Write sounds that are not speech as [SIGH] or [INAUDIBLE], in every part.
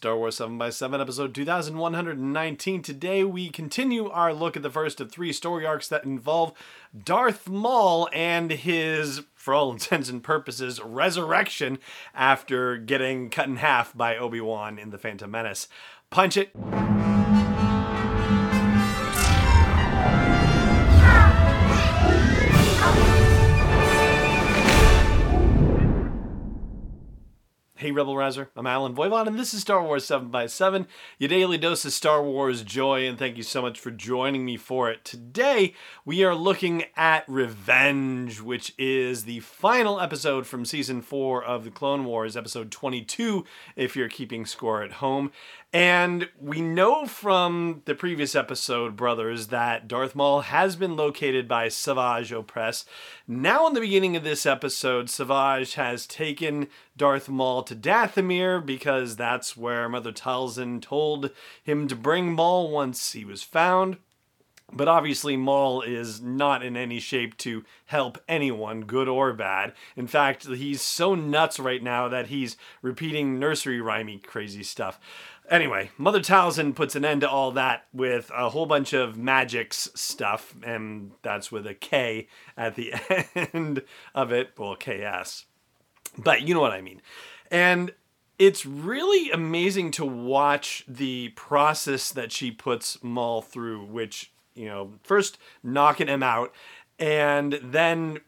Star Wars 7x7, episode 2119. Today we continue our look at the first of three story arcs that involve Darth Maul and his, for all intents and purposes, resurrection after getting cut in half by Obi Wan in The Phantom Menace. Punch it! Hey Rebel Rouser, I'm Allen Voivod, and this is Star Wars 7x7, your daily dose of Star Wars joy, and thank you so much for joining me for it. Today, we are looking at Revenge, which is the final episode from Season 4 of The Clone Wars, Episode 22, if you're keeping score at home. And we know from the previous episode, brothers, that Darth Maul has been located by Savage Opress. Now, in the beginning of this episode, Savage has taken Darth Maul to Dathomir because that's where Mother Talzin told him to bring Maul once he was found. But obviously, Maul is not in any shape to help anyone, good or bad. In fact, he's so nuts right now that he's repeating nursery rhymey crazy stuff. Anyway, Mother Talzin puts an end to all that with a whole bunch of magics stuff, and that's with a K at the [LAUGHS] end of it. Well, KS. But you know what I mean. And it's really amazing to watch the process that she puts Maul through, which, you know, first knocking him out, and then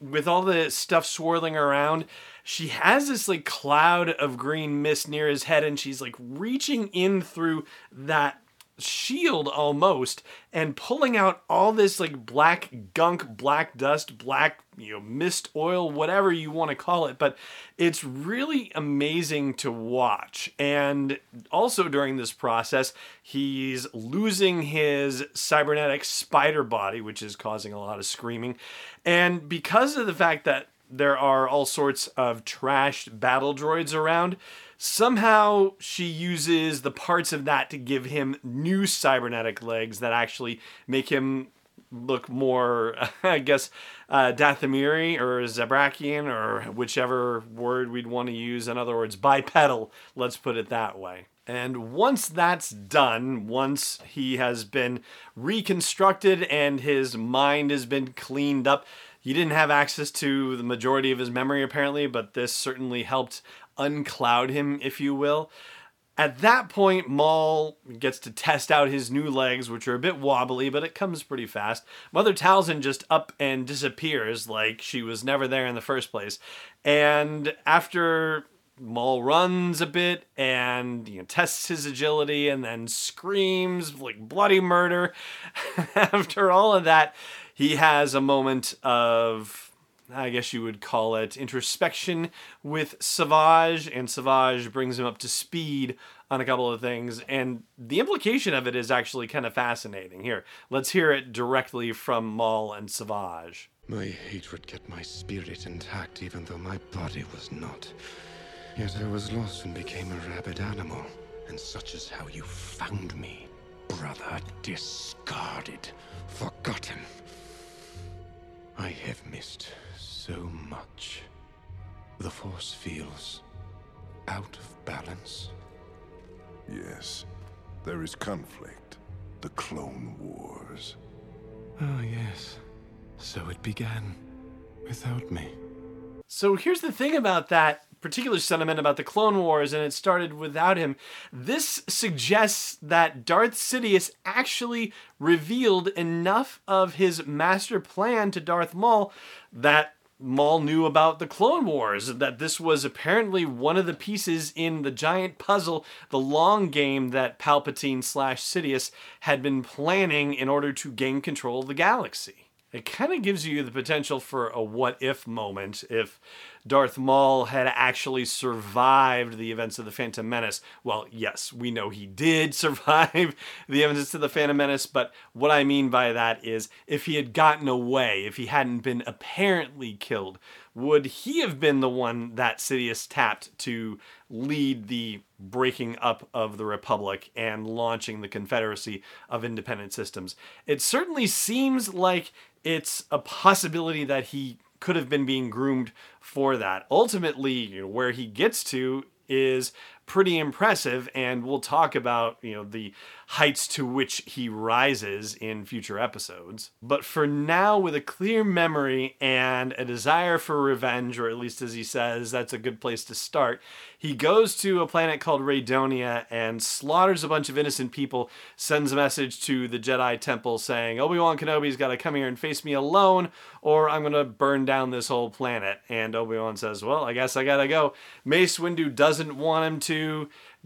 with all the stuff swirling around, she has this like cloud of green mist near his head and she's like reaching in through that shield almost and pulling out all this like black gunk black dust black you know mist oil whatever you want to call it but it's really amazing to watch. And also during this process he's losing his cybernetic spider body which is causing a lot of screaming. And because of the fact that there are all sorts of trashed battle droids around. Somehow she uses the parts of that to give him new cybernetic legs that actually make him look more, [LAUGHS] I guess, uh, Dathomiri or Zabrakian or whichever word we'd want to use. In other words, bipedal, let's put it that way. And once that's done, once he has been reconstructed and his mind has been cleaned up, he didn't have access to the majority of his memory apparently, but this certainly helped uncloud him, if you will. At that point, Maul gets to test out his new legs, which are a bit wobbly, but it comes pretty fast. Mother Talzin just up and disappears like she was never there in the first place. And after Maul runs a bit and you know, tests his agility and then screams like bloody murder, [LAUGHS] after all of that, he has a moment of I guess you would call it introspection with Savage, and Savage brings him up to speed on a couple of things. And the implication of it is actually kind of fascinating. Here, let's hear it directly from Maul and Savage. My hatred kept my spirit intact, even though my body was not. Yet I was lost and became a rabid animal. And such is how you found me, brother discarded, forgotten. I have missed so much. The Force feels out of balance. Yes, there is conflict. The Clone Wars. Ah, yes. So it began without me. So here's the thing about that particular sentiment about the Clone Wars and it started without him. This suggests that Darth Sidious actually revealed enough of his master plan to Darth Maul that Maul knew about the Clone Wars, that this was apparently one of the pieces in the giant puzzle, the long game that Palpatine slash Sidious had been planning in order to gain control of the galaxy. It kind of gives you the potential for a what if moment if Darth Maul had actually survived the events of the Phantom Menace. Well, yes, we know he did [LAUGHS] survive the events of the Phantom Menace, but what I mean by that is if he had gotten away, if he hadn't been apparently killed, would he have been the one that Sidious tapped to lead the breaking up of the Republic and launching the Confederacy of Independent Systems? It certainly seems like it's a possibility that he could have been being groomed for that. Ultimately, you know, where he gets to is pretty impressive and we'll talk about you know the heights to which he rises in future episodes. But for now with a clear memory and a desire for revenge or at least as he says that's a good place to start he goes to a planet called Raydonia and slaughters a bunch of innocent people sends a message to the Jedi temple saying Obi-Wan Kenobi's got to come here and face me alone or I'm going to burn down this whole planet. And Obi-Wan says well I guess I got to go. Mace Windu doesn't want him to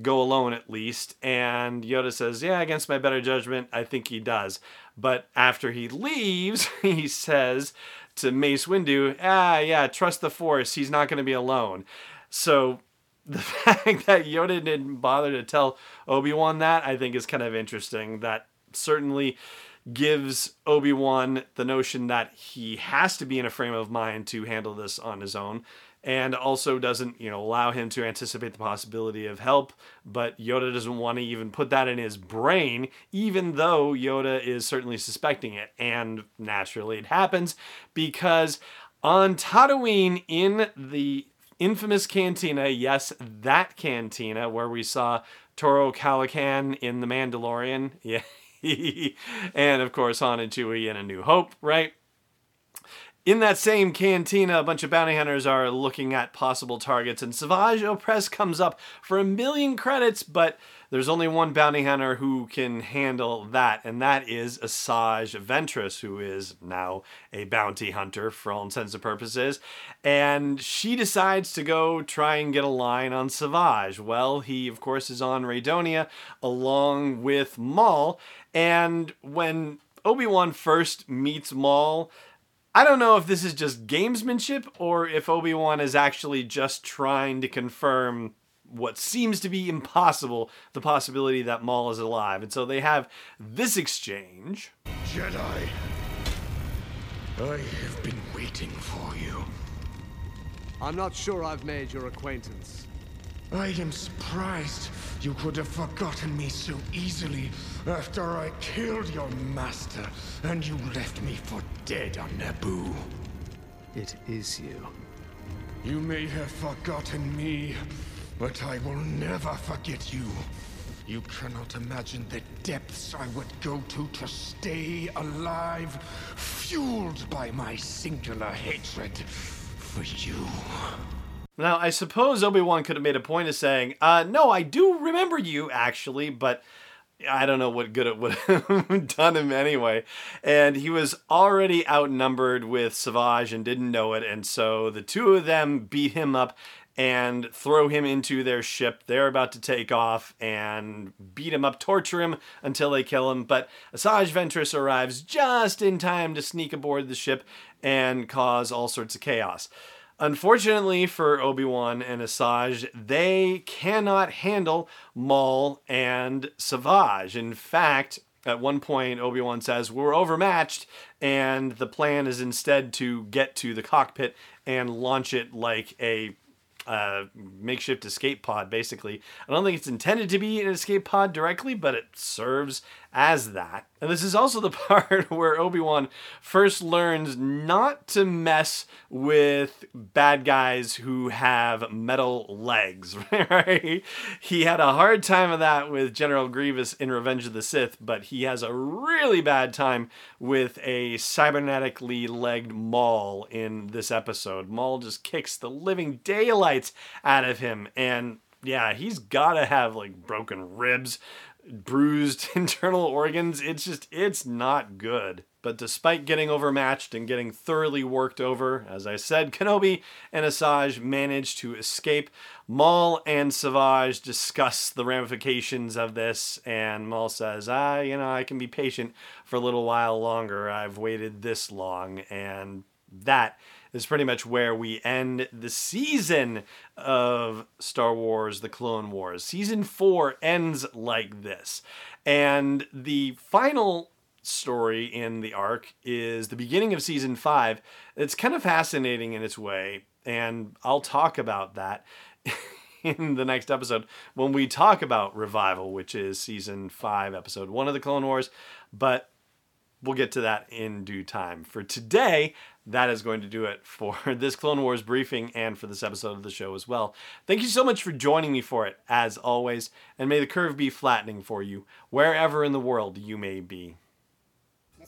go alone at least. And Yoda says, Yeah, against my better judgment, I think he does. But after he leaves, [LAUGHS] he says to Mace Windu, Ah, yeah, trust the Force. He's not going to be alone. So [LAUGHS] the fact that Yoda didn't bother to tell Obi Wan that, I think, is kind of interesting. That certainly gives Obi Wan the notion that he has to be in a frame of mind to handle this on his own and also doesn't you know allow him to anticipate the possibility of help but yoda doesn't want to even put that in his brain even though yoda is certainly suspecting it. And naturally it happens because on tatooine in the infamous cantina yes that cantina where we saw toro calican in the mandalorian [LAUGHS] yeah and of course han and chewie in a new hope right in that same cantina, a bunch of bounty hunters are looking at possible targets, and Savage Opress comes up for a million credits, but there's only one bounty hunter who can handle that, and that is Asajj Ventress, who is now a bounty hunter for all intents and purposes. And she decides to go try and get a line on Savage. Well, he, of course, is on Raydonia along with Maul, and when Obi Wan first meets Maul, I don't know if this is just gamesmanship or if Obi Wan is actually just trying to confirm what seems to be impossible the possibility that Maul is alive. And so they have this exchange. Jedi, I have been waiting for you. I'm not sure I've made your acquaintance. I am surprised you could have forgotten me so easily after I killed your master and you left me for dead on Naboo. It is you. You may have forgotten me, but I will never forget you. You cannot imagine the depths I would go to to stay alive, fueled by my singular hatred for you. Now, I suppose Obi Wan could have made a point of saying, uh, no, I do remember you, actually, but I don't know what good it would have [LAUGHS] done him anyway. And he was already outnumbered with Savage and didn't know it. And so the two of them beat him up and throw him into their ship. They're about to take off and beat him up, torture him until they kill him. But Asajj Ventress arrives just in time to sneak aboard the ship and cause all sorts of chaos. Unfortunately for Obi-Wan and Asajj, they cannot handle Maul and Savage. In fact, at one point, Obi-Wan says, We're overmatched, and the plan is instead to get to the cockpit and launch it like a uh, makeshift escape pod, basically. I don't think it's intended to be an escape pod directly, but it serves as that. And this is also the [LAUGHS] part where Obi Wan first learns not to mess with bad guys who have metal legs, [LAUGHS] right? He had a hard time of that with General Grievous in Revenge of the Sith, but he has a really bad time with a cybernetically legged Maul in this episode. Maul just kicks the living daylights out of him, and yeah, he's gotta have like broken ribs bruised [LAUGHS] internal organs. It's just, it's not good. But despite getting overmatched and getting thoroughly worked over, as I said, Kenobi and Asajj manage to escape. Maul and Savage discuss the ramifications of this, and Maul says, Ah, you know, I can be patient for a little while longer. I've waited this long. And that is pretty much where we end the season of Star Wars The Clone Wars. Season 4 ends like this. And the final story in the arc is the beginning of season 5. It's kind of fascinating in its way, and I'll talk about that. [LAUGHS] in the next episode when we talk about Revival, which is season five, episode one of the Clone Wars. But we'll get to that in due time. For today, that is going to do it for [LAUGHS] this Clone Wars briefing and for this episode of the show as well. Thank you so much for joining me for it, as always, and may the curve be flattening for you, wherever in the world you may be